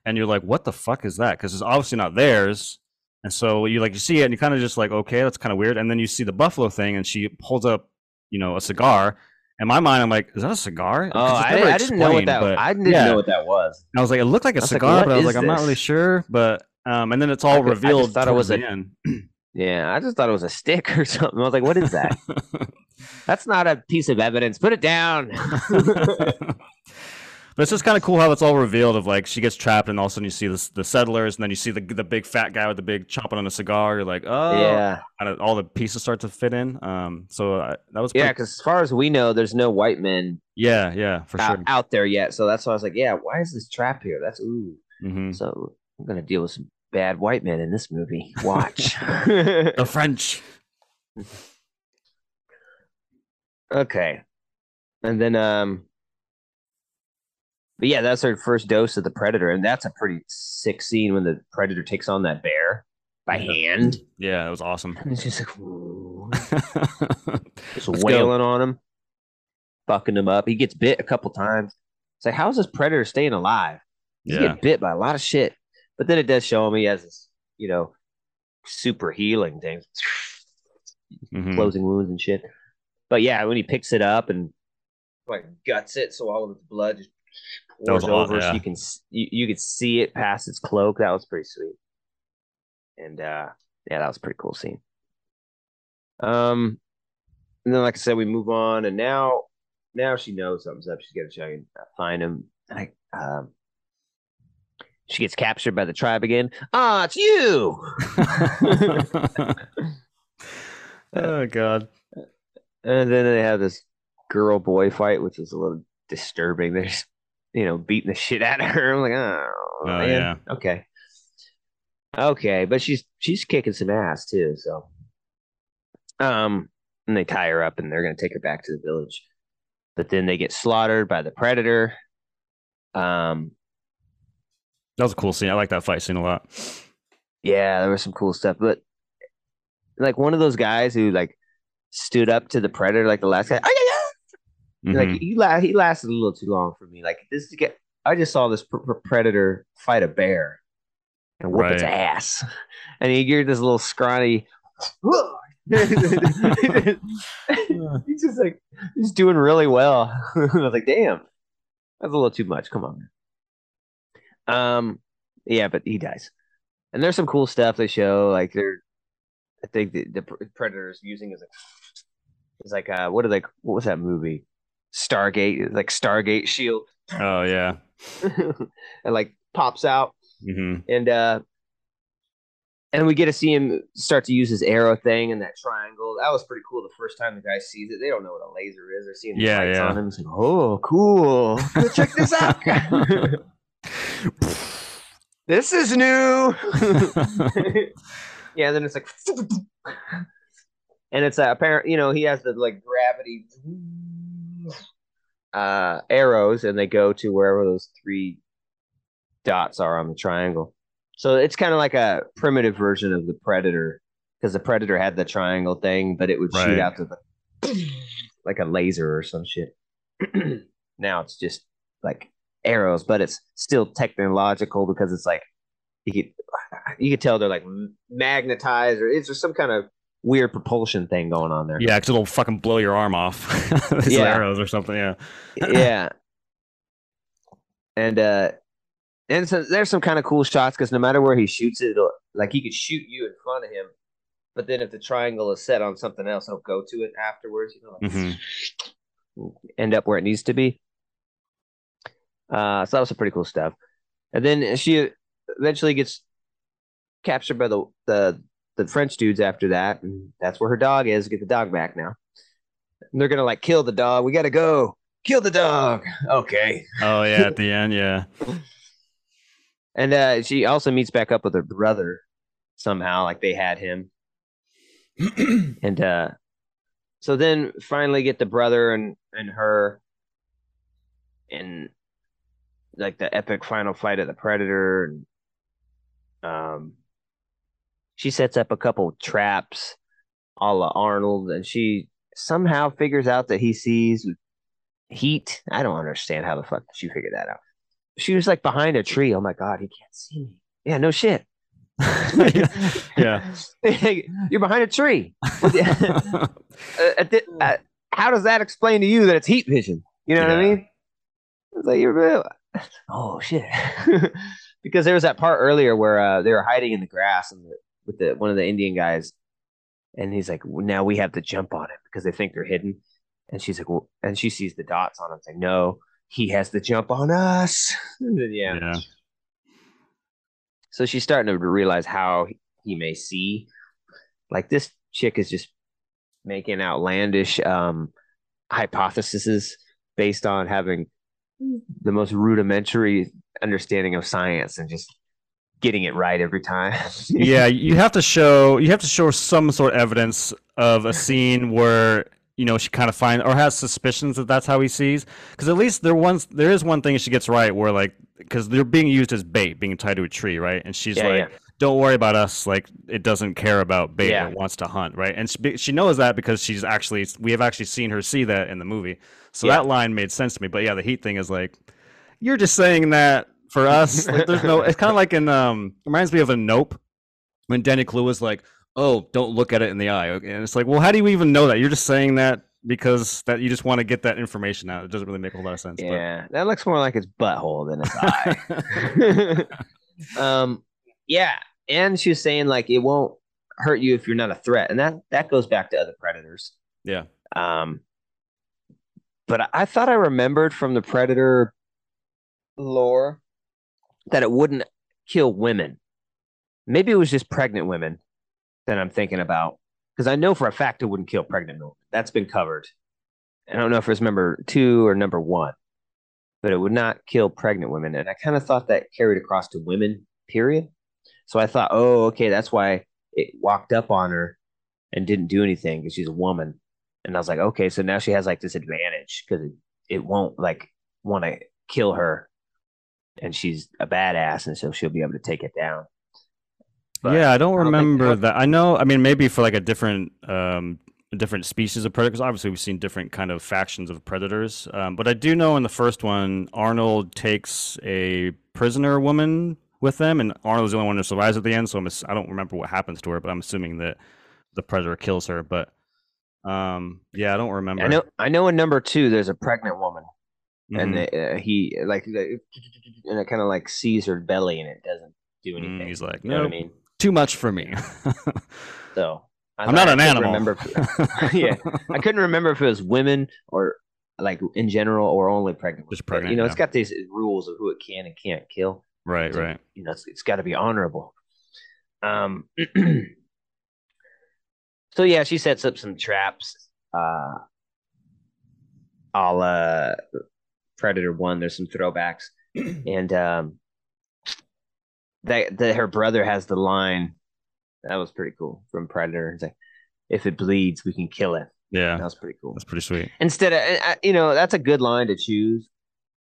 And you're like, what the fuck is that? Because it's obviously not theirs. And so you like you see it and you kind of just like okay that's kind of weird and then you see the buffalo thing and she holds up you know a cigar in my mind I'm like is that a cigar Oh, I, I didn't know what that. but- I didn't yeah. know what that was. I was like, it looked like a was like, cigar, but I was like, I'm not really sure. But um, and then it's all I could- I revealed. thought it was a- end. <laughs> Yeah, I just thought it was a stick or something. I was like, what is that? <laughs> That's not a piece of evidence. Put it down. <laughs> but it's just kind of cool how it's all revealed. Of like she gets trapped, and all of a sudden you see this, the settlers, and then you see the the big fat guy with the big chomping on a cigar. You're like, oh, yeah, of all the pieces start to fit in. Um, so uh, that was yeah. Because as far as we know, there's no white men yeah, yeah, for out, sure. out there yet. So that's why I was like, yeah. Why is this trap here? That's ooh. hmm So I'm gonna deal with some bad white men in this movie. <laughs> Watch. The French. <laughs> okay, and then um, but yeah, that's our first dose of the predator, and that's a pretty sick scene when the predator takes on that bear by Yeah. hand. Yeah, it was awesome. And it's just like <laughs> just Let's go. wailing on him, fucking him up. He gets bit a couple times. It's like, how's this predator staying alive? He's Yeah. getting bit by a lot of shit. But then it does show him he has this, you know, super healing thing, <laughs> Mhm. closing wounds and shit. But yeah, when he picks it up and like guts it, so all of its blood just That was pours aw- over, so you can you, you could see it past its cloak. That was pretty sweet. And uh yeah, that was a pretty cool scene. Um, and then like I said, we move on, and now now she knows something's up. She's got to try and find him. And I, um, she gets captured by the tribe again. Ah, it's you. <laughs> oh god. And then they have this girl boy fight, which is a little disturbing. They're just, you know, beating the <laughs> shit out of her. I'm like, oh, Oh, yeah. Okay. Okay, but she's she's kicking some ass too, so um and they tie her up and they're gonna take her back to the village. but then they get slaughtered by the predator. Um, that was a cool scene. I like that fight scene a lot. Yeah, there was some cool stuff, but like one of those guys who like stood up to the predator, like the last guy. Mm-hmm. Like he la- he lasted a little too long for me. Like this get, I just saw this pr- pr- predator fight a bear and whoop right. its ass, <laughs> and he geared this little scrawny. <laughs> he's just like he's doing really well. <laughs> I was like, damn, that's a little too much. Come on. Um, yeah, but he dies, and there's some cool stuff they show. Like they're, I think the, the predator is using as a, it's like uh, what are they? What was that movie? Stargate, like Stargate shield. Oh yeah, <laughs> and like pops out, mm-hmm. and uh, and we get to see him start to use his arrow thing and that triangle. That was pretty cool. The first time the guy sees it, they don't know what a laser is. They're seeing the yeah, lights yeah. on him. He's like, "Oh, cool! check this out." <laughs> <laughs> this is new. yeah, then it's like, and it's uh, apparent. You know, he has the like gravity uh, arrows, and they go to wherever those three dots are on the triangle. So it's kind of like a primitive version of the Predator, because the Predator had the triangle thing, but it would right. shoot out to the <clears throat> like a laser or some shit. <clears throat> now it's just like arrows, but it's still technological because it's like you could you could tell they're like magnetized or it's just some kind of weird propulsion thing going on there. Yeah, because it'll fucking blow your arm off. <laughs> yeah. arrows or something. Yeah. <laughs> yeah. And uh and so there's some kind of cool shots because no matter where he shoots it, like he could shoot you in front of him, but then if the triangle is set on something else, he'll go to it afterwards. You know, like mm-hmm. <sniffs> end up where it needs to be. Uh, so that was some pretty cool stuff. And then she eventually gets captured by the the the French dudes after that, and that's where her dog is. Get the dog back now. And they're gonna like kill the dog. We gotta go kill the dog. Okay. Oh yeah, at the end, yeah. <laughs> And uh, she also meets back up with her brother somehow, like they had him. <clears throat> and uh, so then finally get the brother and and her and like the epic final fight of the predator and um she sets up a couple traps a la Arnold and she somehow figures out that he sees heat. I don't understand how the fuck she figured that out she was like behind a tree. Oh my god, he can't see me. Yeah, no shit. <laughs> yeah, <laughs> you're behind a tree. <laughs> uh, uh, how does that explain to you that it's heat vision? You know yeah. what I mean? It's like you're oh shit. because there was that part earlier where uh, they were hiding in the grass and the, with the one of the Indian guys, and he's like, "Now we have to jump on him because they think they're hidden." And she's like, well, and she sees the dots on him. It's like, no, he has to jump on us. <laughs> yeah. yeah. So she's starting to realize how he may see. Like this chick is just making outlandish um, hypotheses based on having the most rudimentary understanding of science and just getting it right every time. <laughs> yeah, you have to show you have to show some sort of evidence of a scene where you know she kind of finds or has suspicions that that's how he sees because at least there once there is one thing she gets right where like because they're being used as bait being tied to a tree right and she's yeah, like yeah. don't worry about us like it doesn't care about bait yeah. it wants to hunt right and she, she knows that because she's actually we have actually seen her see that in the movie so that line made sense to me but yeah the heat thing is like you're just saying that for us like, there's no it's kind of <laughs> like in um reminds me of a nope when Danny Kaluuya was like oh, don't look at it in the eye. And it's like, well, how do you even know that? You're just saying that because that you just want to get that information out. It doesn't really make a whole lot of sense. Yeah, but. that looks more like its butthole than its eye. <laughs> <laughs> um, yeah, and she was saying like it won't hurt you if you're not a threat, and that that goes back to other predators. Yeah. Um, but I, I thought I remembered from the predator lore that it wouldn't kill women. Maybe it was just pregnant women that I'm thinking about because I know for a fact it wouldn't kill pregnant women. That's been covered. I don't know if it's number two or number one, but it would not kill pregnant women. And I kind of thought that carried across to women, period. So I thought, oh, okay, that's why it walked up on her and didn't do anything because she's a woman. And I was like, okay, so now she has like this advantage because it it won't like want to kill her, and she's a badass, and so she'll be able to take it down. But yeah, I don't I don't remember that. I know. I mean, maybe for like a different, um, different species of predators. Obviously, we've seen different kind of factions of predators. Um, but I do know in the first one, Arnold takes a prisoner woman with them, and Arnold's the only one who survives at the end. So I'm, I don't remember what happens to her, but I'm assuming that the predator kills her. But um, yeah, I don't remember. I know. I know. In number two, there's a pregnant woman, and Mhm. uh, he like, and it kind of like sees her belly, and it doesn't do Mm, anything. he's like, you know what I mean? too much for me. <laughs> So I I'm not an animal. Remember if- <laughs> yeah, I <laughs> couldn't remember if it was women or like in general or only pregnant. Just pregnant, you know, yeah. it's got these rules of who it can and can't kill. right, So, right. You know, it's, it's got to be honorable. Um. <clears throat> so yeah, she sets up some traps. Uh, all uh, Predator One. There's some throwbacks, <clears throat> and um, that that her brother has the line. That was pretty cool from Predator. It's like, if it bleeds, we can kill it. Yeah, that was pretty cool. that's pretty sweet. Instead of, you know, that's a good line to choose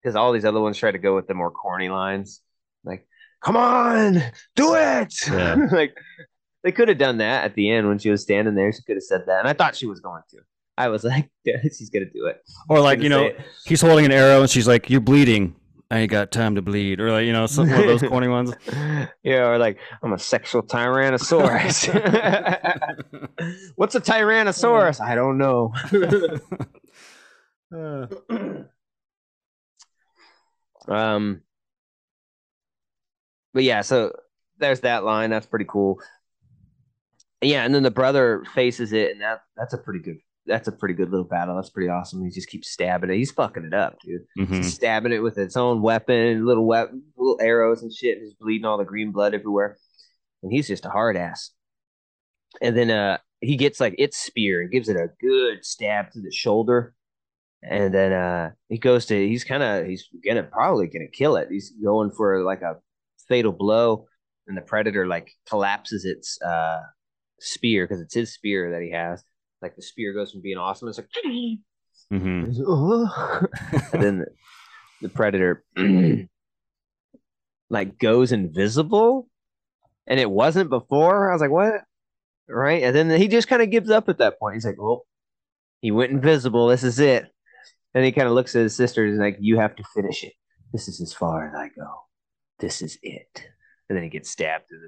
because all these other ones try to go with the more corny lines, like "Come on, do it!" Yeah. <laughs> like they could have done that at the end when she was standing there. She could have said that, and I thought she was going to. I was like, <laughs> yeah, she's gonna do it. Or like you know, he's holding an arrow and she's like, "You're bleeding. I ain't got time to bleed." Or like you know, <laughs> some one of those corny ones. yeah, or like I'm a sexual tyrannosaurus. <laughs> What's a tyrannosaurus? I don't know. Uh, <clears throat> um, but yeah, so there's that line. That's pretty cool. Yeah, and then the brother faces it, and that that's a pretty good. That's a pretty good little battle. That's pretty awesome. He just keeps stabbing it. He's fucking it up, dude. mhm. He's stabbing it with its own weapon, little weapon, little arrows and shit. He's bleeding all the green blood everywhere, and he's just a hard ass. And then uh, he gets like its spear and gives it a good stab to the shoulder, and then uh, he goes to. He's kind of he's gonna probably gonna kill it. He's going for like a fatal blow, and the predator like collapses its uh spear because it's his spear that he has. Like the spear goes from being awesome, it's like. mm-hmm. <laughs> and then the, the predator <clears throat> like goes invisible and it wasn't before i was like what right and then he just kind of gives up at that point he's like well he went invisible this is it and he kind of looks at his sisters and like you have to finish it this is as far as i go this is it and then he gets stabbed through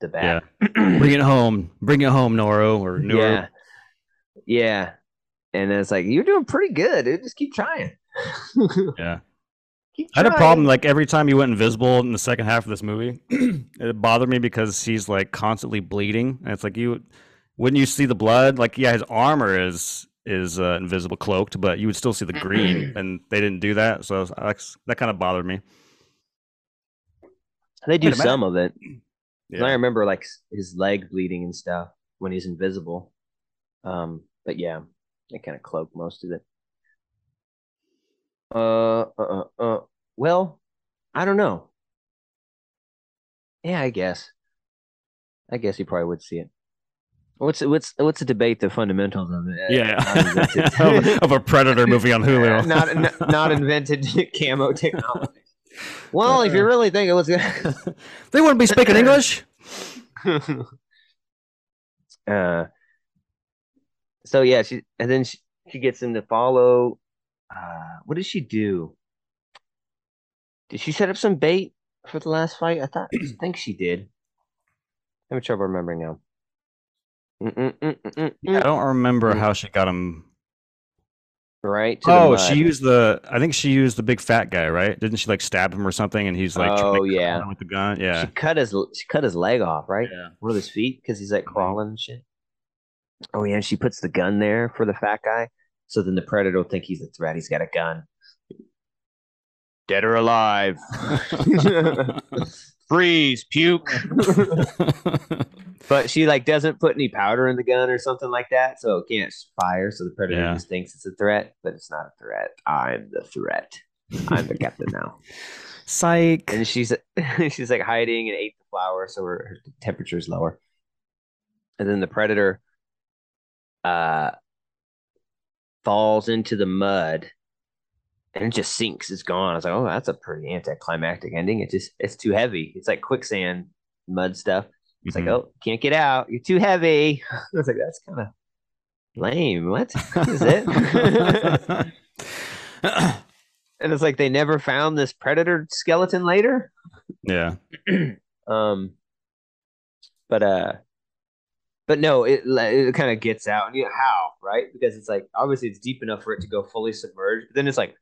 the, the Yeah. back Bring it home. Bring it home, Noro or Noro. yeah yeah and it's like you're doing pretty good dude just keep trying <laughs> Yeah. Keep I had a problem like every time he went invisible in the second half of this movie. <clears throat> it bothered me because he's like constantly bleeding, and it's like you wouldn't you see the blood? Like yeah, his armor is is uh, invisible, cloaked, but you would still see the green, <clears throat> and they didn't do that, so I was- that kind of bothered me. They do Wait a minute. some of it. 'Cause I remember like his leg bleeding and stuff when he's invisible. Um, but yeah, they kind of cloak most of it. Uh, uh, uh, uh, well, I don't know. Yeah, I guess. I guess you probably would see it. What's what's what's the debate the fundamentals of it? Uh, Yeah, <laughs> of a predator movie on Hulu. <laughs> not n- not invented <laughs> camo technology. Well, if you really think it was they wouldn't be speaking English. uh so yeah she and then she, she gets him to follow uh what did she do did she set up some bait for the last fight i thought i think she did i'm trouble remembering now. I don't remember how she got him. right to Oh, she used the. I think she used the big fat guy, right? Didn't she like stab him or something? And he's like, Oh, yeah. with the gun. Yeah, she cut his she cut his leg off right yeah. one of his feet because he's like Mhm. crawling and shit oh yeah and she puts the gun there for the fat guy. So then the predator will think he's a threat. He's got a gun. Dead or alive. <laughs> Freeze puke. <laughs> But she like doesn't put any powder in the gun or something like that so it can't fire. So the predator Yeah. just thinks it's a threat but it's not a threat. I'm the threat. I'm the captain now. <laughs> Psych. and she's she's like hiding and ate the flower so her, her temperature's lower. And then the predator uh falls into the mud and it just sinks. It's gone. I was like, oh, that's a pretty anticlimactic ending. It just it's too heavy. It's like quicksand mud stuff. It's Mhm. like, oh, can't get out. You're too heavy. <laughs> I was like, that's kind of lame. What is it? <laughs> and it's like they never found this predator skeleton later. yeah. <clears throat> um, but uh, but no, it it kind of gets out. And you know, how right? Because it's like obviously it's deep enough for it to go fully submerged. But then it's like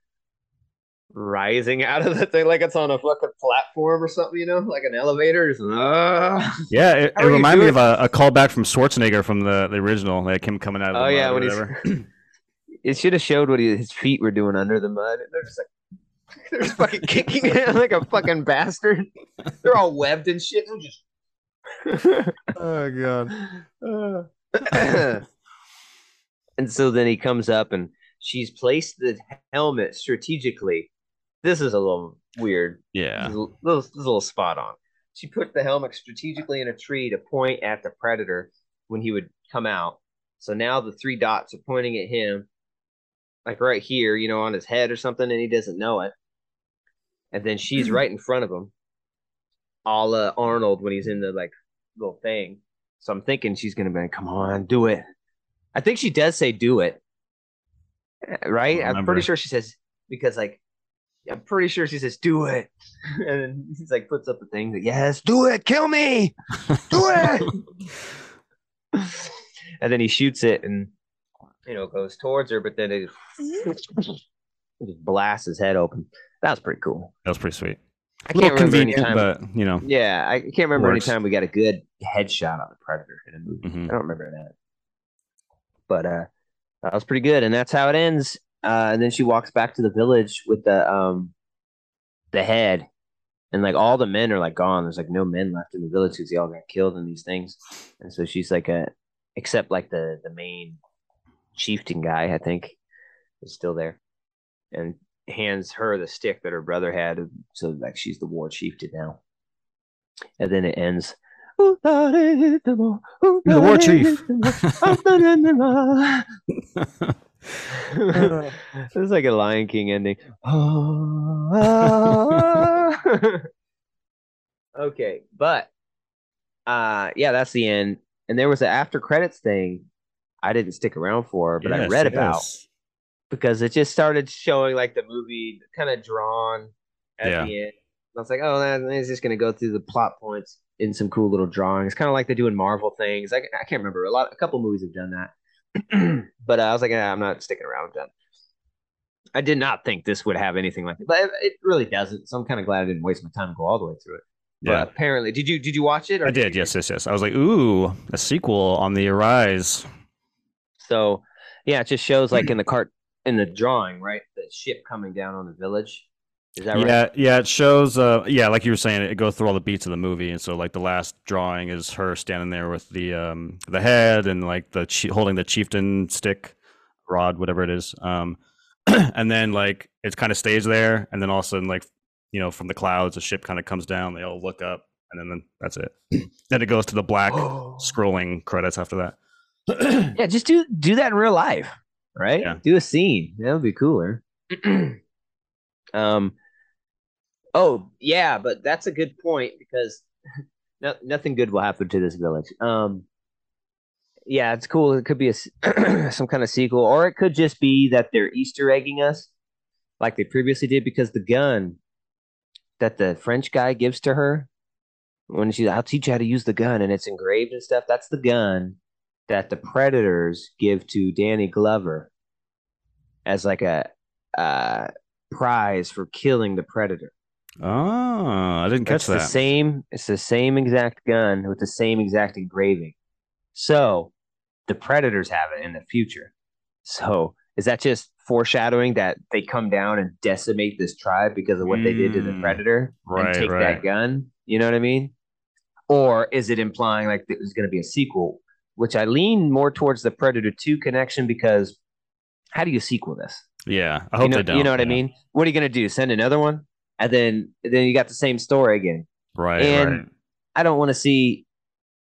rising out of the thing like it's on a fucking platform or something. You know, like an elevator. Just, uh, Yeah, it, it reminded me of a, a callback from Schwarzenegger from the, the original, like him coming out of the oh mud yeah, or when he's whatever. <clears throat> it should have showed what he, his feet were doing under the mud. They're just like <laughs> they're just fucking kicking it <laughs> like a fucking bastard. They're all webbed and shit. They're just. Oh god. Uh, <laughs> and so then he comes up and she's placed the helmet strategically. This is a little weird. This Yeah. is a little, this is a little spot on. She put the helmet strategically in a tree to point at the predator when he would come out. So now the three dots are pointing at him, like right here, you know, on his head or something, and he doesn't know it. And then she's right in front of him, a la Arnold when he's in the like little thing. So I'm thinking she's gonna be like, "Come on, do it." I think she does say, "Do it," eh, right? I'm pretty sure she says because like I'm pretty sure she says, "Do it," <laughs> and then he's like puts up the thing that yes, do it, kill me, do <laughs> it, <laughs> and then he shoots it and you know goes towards her, but then it, it just blasts his head open. That was pretty cool. That was pretty sweet. I can't remember any convenient, time. but you know. Yeah, I can't remember any time we got a good headshot on the predator in a movie. Mhm. I don't remember that. But uh that was pretty good, and that's how it ends. Uh and then she walks back to the village with the um the head. And like all the men are like gone. There's like no men left in the village because they all got killed in these things. And so she's like a except like the the main chieftain guy, I think, is still there. And hands her the stick that her brother had, so like she's the war chieftain now. And then it ends. the war chief. it's <laughs> <laughs> like a Lion King ending. <laughs> okay, but uh yeah, that's the end. And there was an after credits thing I didn't stick around for, but I read about yes. Because it just started showing like the movie kind of drawn at Yeah. the end. I was like, oh, that, it's just going to go through the plot points in some cool little drawings, kind of like they do in Marvel things. I, I can't remember a lot. A couple movies have done that, <clears throat> but uh, I was like, ah, I'm not sticking around with that. I did not think this would have anything like it, but it, it really doesn't. So I'm kind of glad I didn't waste my time and go all the way through it. But Yeah. apparently, did you did you watch it? I did, yes, yes, yes. I was like, ooh, a sequel on the arise. So yeah, it just shows like in the cart in the drawing, right? The ship coming down on the village. Is that right? Yeah, yeah, it shows uh yeah, like you were saying, it goes through all the beats of the movie and so like the last drawing is her standing there with the um the head and like the chi- holding the chieftain stick rod whatever it is. Um <clears throat> and then like it kind of stays there and then all of a sudden like you know from the clouds a ship kind of comes down, they all look up and then, then that's it. <clears throat> then it goes to the black <gasps> scrolling credits after that. <clears throat> Yeah, just do do that in real life, right? Yeah. Do a scene. That would be cooler. <clears throat> um. Oh yeah, but that's a good point because <laughs> no, nothing good will happen to this village. Um. Yeah, it's cool. It could be a, <clears throat> some kind of sequel, or it could just be that they're Easter egging us, like they previously did, because the gun that the French guy gives to her when she's, "I'll teach you how to use the gun," and it's engraved and stuff. That's the gun that the Predators give to Danny Glover as like a uh, prize for killing the Predator. Oh, I didn't catch It's the that. same. It's the same exact gun with the same exact engraving. So the Predators have it in the future. So is that just foreshadowing that they come down and decimate this tribe because of what they did to the Mm. Predator Right, and take right. that gun? You know what I mean? Or is it implying like there's going to be a sequel? Which I lean more towards the Predator Two connection because how do you sequel this? Yeah, I hope you know, they don't. You know what I mean? What are you going to do? Send another one, and then then you got the same story again. Right, And right. I don't want to see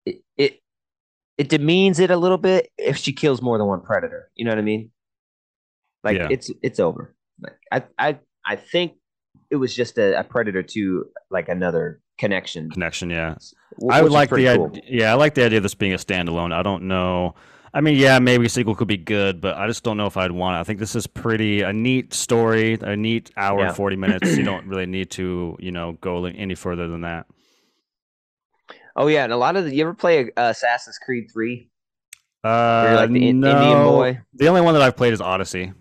it, it. It demeans it a little bit if she kills more than one predator. You know what I mean? Like Yeah. it's it's over. Like, I I I think it was just a, a Predator to like another connection. Connection, yeah. I would like the pretty idea. Yeah, I like the idea of this being a standalone. I don't know. I mean, yeah, maybe a sequel could be good, but I just don't know if I'd want it. I think this is pretty a neat story, a neat hour Yeah. and forty minutes. you <clears throat> don't really need to, you know, go any further than that. Oh yeah, and a lot of the, you ever play uh, Assassin's Creed Three? Uh, like the in- Indian no. boy. The only one that I've played is Odyssey.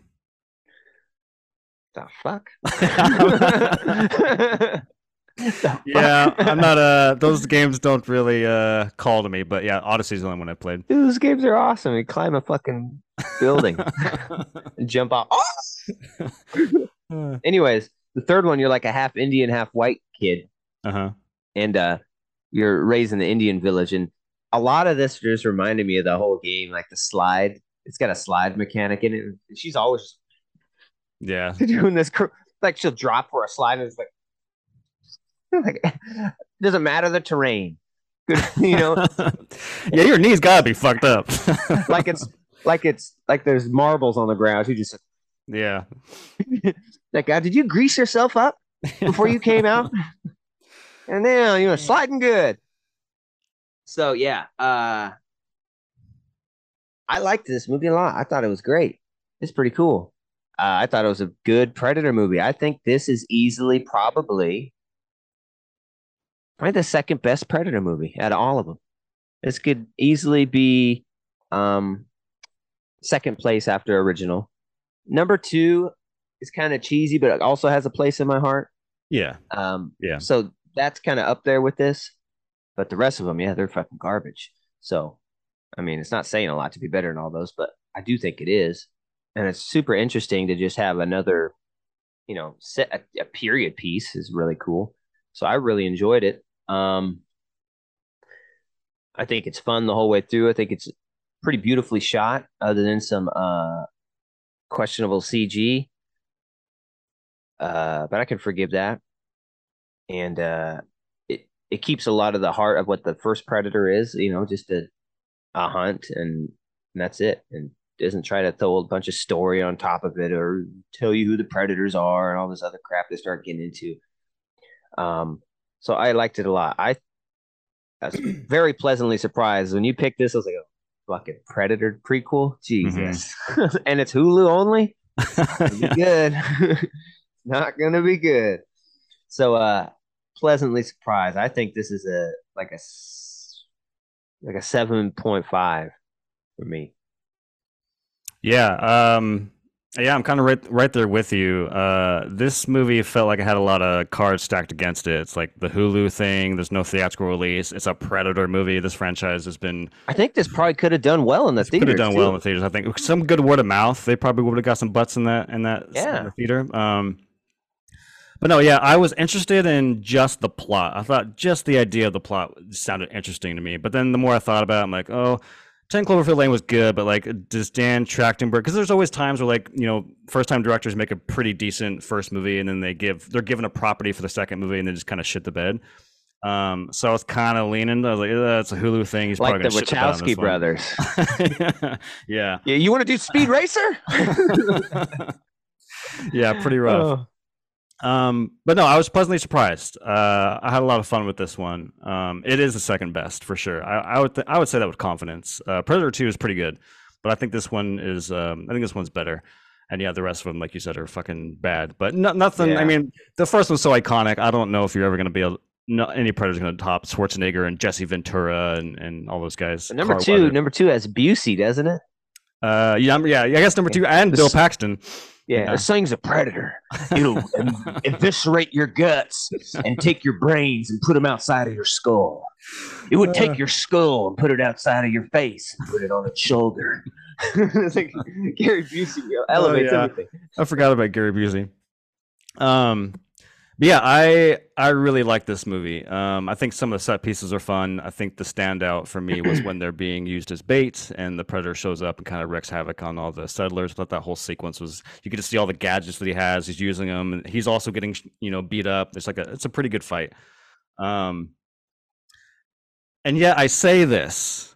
The fuck? <laughs> <laughs> <laughs> <laughs> Yeah, I'm not. Uh, those games don't really uh call to me, but yeah, Odyssey's the only one I played. Dude, those games are awesome. You climb a fucking building <laughs> and jump off. uh <laughs> Anyways, the third one, you're like a half Indian, half white kid, Uh huh. and uh, you're raised in the Indian village. And a lot of this just reminded me of the whole game, like the slide. It's got a slide mechanic in it. She's always Yeah. doing this. cr- Like she'll drop for a slide, and it's like, like <laughs> it doesn't matter the terrain. you know, <laughs> yeah, your knees gotta be fucked up. <laughs> like it's like it's like there's marbles on the ground. She just yeah. like, God, did you grease yourself up before you came out? and now you know, sliding good. So yeah, uh I liked this movie a lot. I thought it was great. It's pretty cool. Uh, I thought it was a good Predator movie. I think this is easily probably probably the second best Predator movie out of all of them. This could easily be um second place after original. Number two is kind of cheesy, but it also has a place in my heart. Yeah. Um, Yeah. So that's kind of up there with this, but the rest of them, yeah, they're fucking garbage. So, I mean, it's not saying a lot to be better than all those, but I do think it is, and it's super interesting to just have another, you know, set a, a period piece is really cool. So I really enjoyed it. Um, I think it's fun the whole way through. I think it's pretty beautifully shot, other than some uh questionable CG. Uh, but I can forgive that. And uh, it it keeps a lot of the heart of what the first Predator is. You know, just a a hunt, and, and that's it. And doesn't try to throw a bunch of story on top of it or tell you who the predators are and all this other crap they start getting into. Um, so I liked it a lot. I, I was <clears throat> very pleasantly surprised when you picked this. I was like, oh, fucking Predator prequel, Jesus, <laughs> and it's Hulu only. <laughs> Good. <laughs> Not gonna be good. So uh pleasantly surprised. I think this is a like a like a seven point five for me. Yeah, um, yeah, I'm kind of right, right there with you. Uh, this movie felt like it had a lot of cards stacked against it. It's like the Hulu thing. There's no theatrical release. It's a Predator movie. This franchise has been I think this probably could have done well in the theaters. could have done well in the theaters. I think some good word of mouth. They probably would have got some butts in that in that in Yeah. the theater. Um, but no, yeah, I was interested in just the plot. I thought just the idea of the plot sounded interesting to me. But then the more I thought about it, I'm like, oh, 10 Cloverfield Lane was good, but like, does Dan Trachtenberg? Because there's always times where like, you know, first time directors make a pretty decent first movie and then they give, they're given a property for the second movie and they just kind of shit the bed. Um, so I was kind of leaning. I was like, "Uh, it's a Hulu thing. He's like probably the gonna shit the bed on Wachowski brothers. <laughs> yeah. Yeah, you want to do Speed <laughs> Racer? <laughs> yeah, pretty rough. Oh. Um, but no, I was pleasantly surprised. Uh, I had a lot of fun with this one. Um, it is the second best for sure. I, I would th- I would say that with confidence. Uh, Predator Two is pretty good, but I think this one is. Um, I think this one's better. And yeah, the rest of them, like you said, are fucking bad. But no, nothing. I mean, the first one's so iconic. I don't know if you're ever going to be able. No, any Predator's going to top Schwarzenegger and Jesse Ventura and, and all those guys. But number Carl two, Weathers. number two has Busey, doesn't it? Uh, yeah, yeah, I guess number two and Bill Paxton. Yeah, Yeah. this thing's a predator. It'll <laughs> eviscerate your guts and take your brains and put them outside of your skull. It would Uh. take your skull and put it outside of your face and put it on its shoulder. <laughs> it's like Gary Busey elevates Oh, yeah. everything. I forgot about Gary Busey. Um, but yeah, I I really like this movie. Um, I think some of the set pieces are fun. I think the standout for me was when they're being used as bait and the predator shows up and kind of wreaks havoc on all the settlers. Thought that whole sequence was you get to see all the gadgets that he has. He's using them, and he's also getting you know beat up. It's like a it's a pretty good fight. Um, and yet I say this.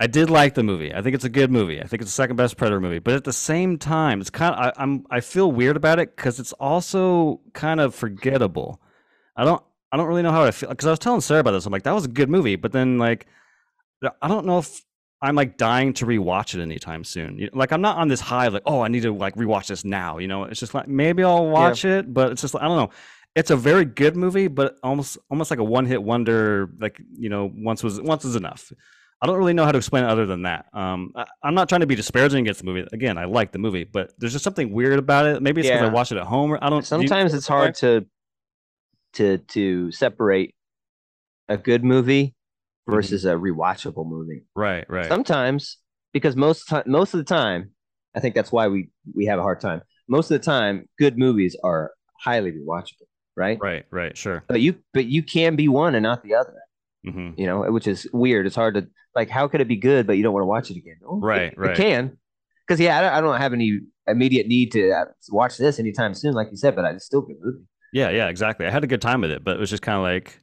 I did like the movie. I think it's a good movie. I think it's the second best Predator movie. But at the same time, it's kind of I, I'm I feel weird about it because it's also kind of forgettable. I don't I don't really know how I feel because I was telling Sarah about this. I'm like that was a good movie, but then like I don't know if I'm like dying to rewatch it anytime soon. Like I'm not on this high like oh I need to like rewatch this now. You know, it's just like maybe I'll watch it, but it's just like, I don't know. It's a very good movie, but almost almost like a one hit wonder. Like you know, once was once is enough. I don't really know how to explain it other than that. Um, I, I'm not trying to be disparaging against the movie. Again, I like the movie, but there's just something weird about it. Maybe it's because I Yeah. watched it at home. Or I don't. do you- Sometimes it's hard to to to separate a good movie versus a rewatchable movie. Right, right, Sometimes because most ti- most of the time, I think that's why we we have a hard time. Most of the time, good movies are highly rewatchable, right? right, right. Sure. But you but you can be one and not the other. Hmm You know, which is weird. It's hard to like. How could it be good, but you don't want to watch it again? Oh, Right, it, right. It can, because yeah, I don't, I don't have any immediate need to uh, watch this anytime soon, like you said. But it's still a good movie. Yeah, yeah, exactly. I had a good time with it, but it was just kind of like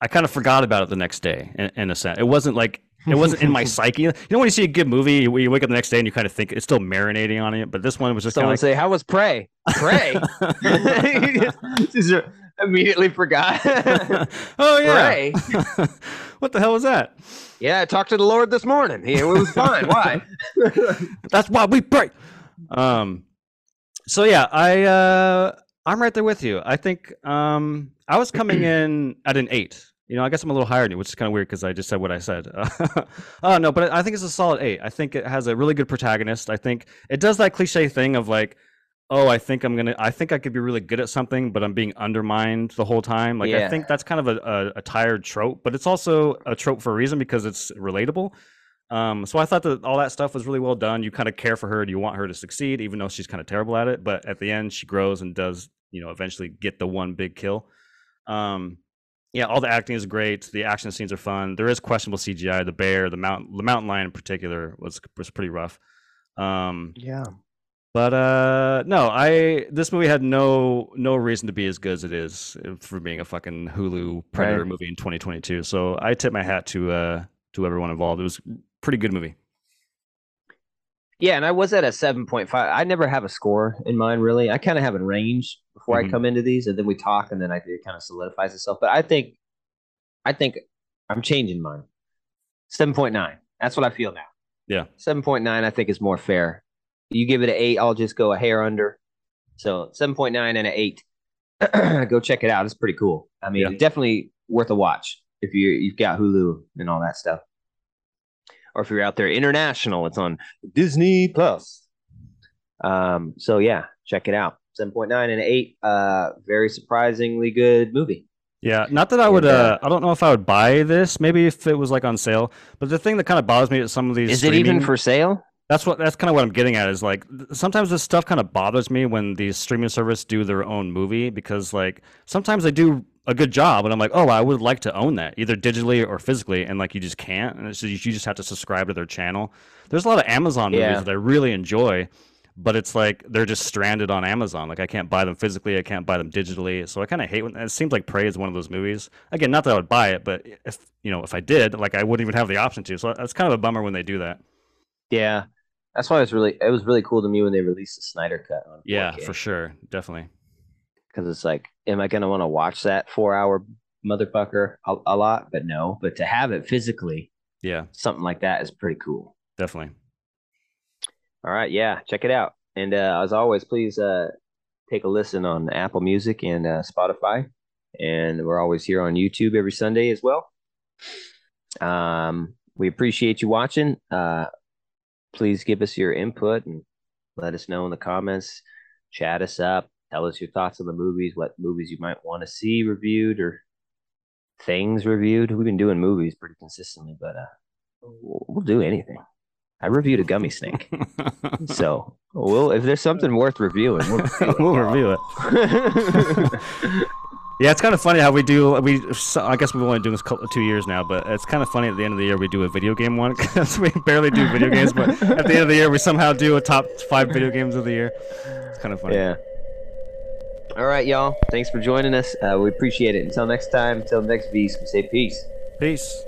I kind of forgot about it the next day. In, in a sense, it wasn't like it wasn't in my <laughs> psyche. You know, when you see a good movie, you, you wake up the next day and you kind of think it's still marinating on it. But this one was just Someone of say, "How was Prey?" Prey. <laughs> <laughs> Just <laughs> immediately forgot. <laughs> oh yeah. <laughs> What the hell was that? Yeah, I talked to the Lord this morning. He, it was fine. Why? That's why we pray. Um. So yeah, I uh, I'm right there with you. I think um, I was coming <clears throat> in at an eight. You know, I guess I'm a little higher than you, which is kind of weird because I just said what I said. oh no, but I think it's a solid eight. I think it has a really good protagonist. I think it does that cliche thing of like, oh, I think I'm gonna, I think I could be really good at something, but I'm being undermined the whole time. Like I think that's kind of a, a, a tired trope, but it's also a trope for a reason because it's relatable. Um, so I thought that all that stuff was really well done. You kind of care for her and you want her to succeed, even though she's kind of terrible at it. But at the end, she grows and does, you know, eventually get the one big kill. Um, yeah, all the acting is great. The action scenes are fun. There is questionable CGI. The bear, the mountain, the mountain lion in particular was was pretty rough. Um, Yeah. But uh, no, I this movie had no no reason to be as good as it is for being a fucking Hulu Predator Right. movie in 2022. So I tip my hat to uh to everyone involved. It was a pretty good movie. Yeah, and I was at a seven point five. I never have a score in mind, really. I kind of have a range before Mhm. I come into these, and then we talk, and then I it kind of solidifies itself. But I think, I think I'm changing mine. Seven point nine. That's what I feel now. Yeah. seven point nine. I think is more fair. You give it an eight, I'll just go a hair under. So seven point nine and an eight. <clears throat> go check it out. It's pretty cool. I mean, Yeah. definitely worth a watch if you you've got Hulu and all that stuff. Or if you're out there international, it's on Disney Plus. Um, so yeah, check it out. 7.9 and an 8. Uh very surprisingly good movie. Yeah, not that I would. Uh, uh, I don't know if I would buy this. Maybe if it was like on sale. But the thing that kind of bothers me is some of these. Is it even for sale? That's what. That's kind of what I'm getting at. Is like sometimes this stuff kind of bothers me when these streaming services do their own movie because like sometimes they do a good job and I'm like, oh, I would like to own that either digitally or physically, and like you just can't, and so you you just have to subscribe to their channel. There's a lot of Amazon movies Yeah. that I really enjoy, but it's like they're just stranded on Amazon. Like I can't buy them physically, I can't buy them digitally. So I kind of hate when it seems like Prey is one of those movies. Again, not that I would buy it, but if you know if I did, like I wouldn't even have the option to. So that's kind of a bummer when they do that. Yeah. That's why it was really it was really cool to me when they released the Snyder cut on Yeah, 4K. for sure, definitely. because it's like, am I gonna want to watch that four hour motherfucker a, a lot? But no, but to have it physically, Yeah, something like that is pretty cool. definitely. All right, yeah, check it out. And uh, as always, please uh, take a listen on Apple Music and uh, Spotify. And we're always here on YouTube every Sunday as well. Um, we appreciate you watching. Uh, please give us your input and let us know in the comments. Chat us up. Tell us your thoughts on the movies, what movies you might want to see reviewed or things reviewed. We've been doing movies pretty consistently, but uh, we'll, we'll do anything. I reviewed a gummy snake. <laughs> So, well, if there's something worth reviewing, we'll review it. <laughs> we'll review it. <laughs> Yeah, it's kind of funny how we do. We I guess we've only doing this couple, two years now, but it's kind of funny at the end of the year we do a video game one <laughs> because we barely do video games, but at the end of the year we somehow do a top five video games of the year. It's kind of funny. yeah. All right, y'all. Thanks for joining us. Uh, we appreciate it. Until next time, until next Vs, we say peace. Peace.